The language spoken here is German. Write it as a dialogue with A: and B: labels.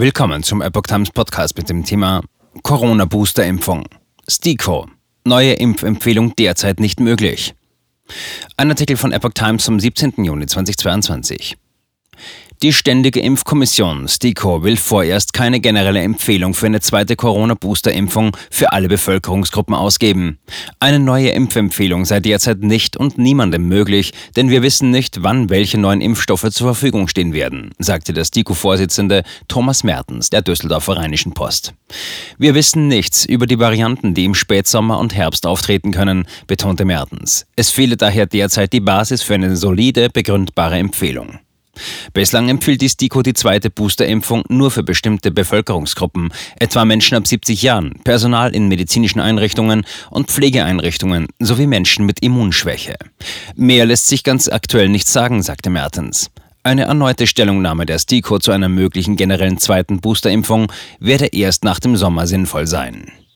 A: Willkommen zum Epoch Times Podcast mit dem Thema Corona-Booster-Impfung. STIKO. Neue Impfempfehlung derzeit nicht möglich. Ein Artikel von Epoch Times vom 17. Juni 2022. Die Ständige Impfkommission STIKO will vorerst keine generelle Empfehlung für eine zweite Corona-Booster-Impfung für alle Bevölkerungsgruppen ausgeben. Eine neue Impfempfehlung sei derzeit nicht und niemandem möglich, denn wir wissen nicht, wann welche neuen Impfstoffe zur Verfügung stehen werden, sagte der STIKO-Vorsitzende Thomas Mertens der Düsseldorfer Rheinischen Post. Wir wissen nichts über die Varianten, die im Spätsommer und Herbst auftreten können, betonte Mertens. Es fehle daher derzeit die Basis für eine solide, begründbare Empfehlung. Bislang empfiehlt die STIKO die zweite Boosterimpfung nur für bestimmte Bevölkerungsgruppen, etwa Menschen ab 70 Jahren, Personal in medizinischen Einrichtungen und Pflegeeinrichtungen sowie Menschen mit Immunschwäche. Mehr lässt sich ganz aktuell nicht sagen, sagte Mertens. Eine erneute Stellungnahme der STIKO zu einer möglichen generellen zweiten Boosterimpfung werde erst nach dem Sommer sinnvoll sein.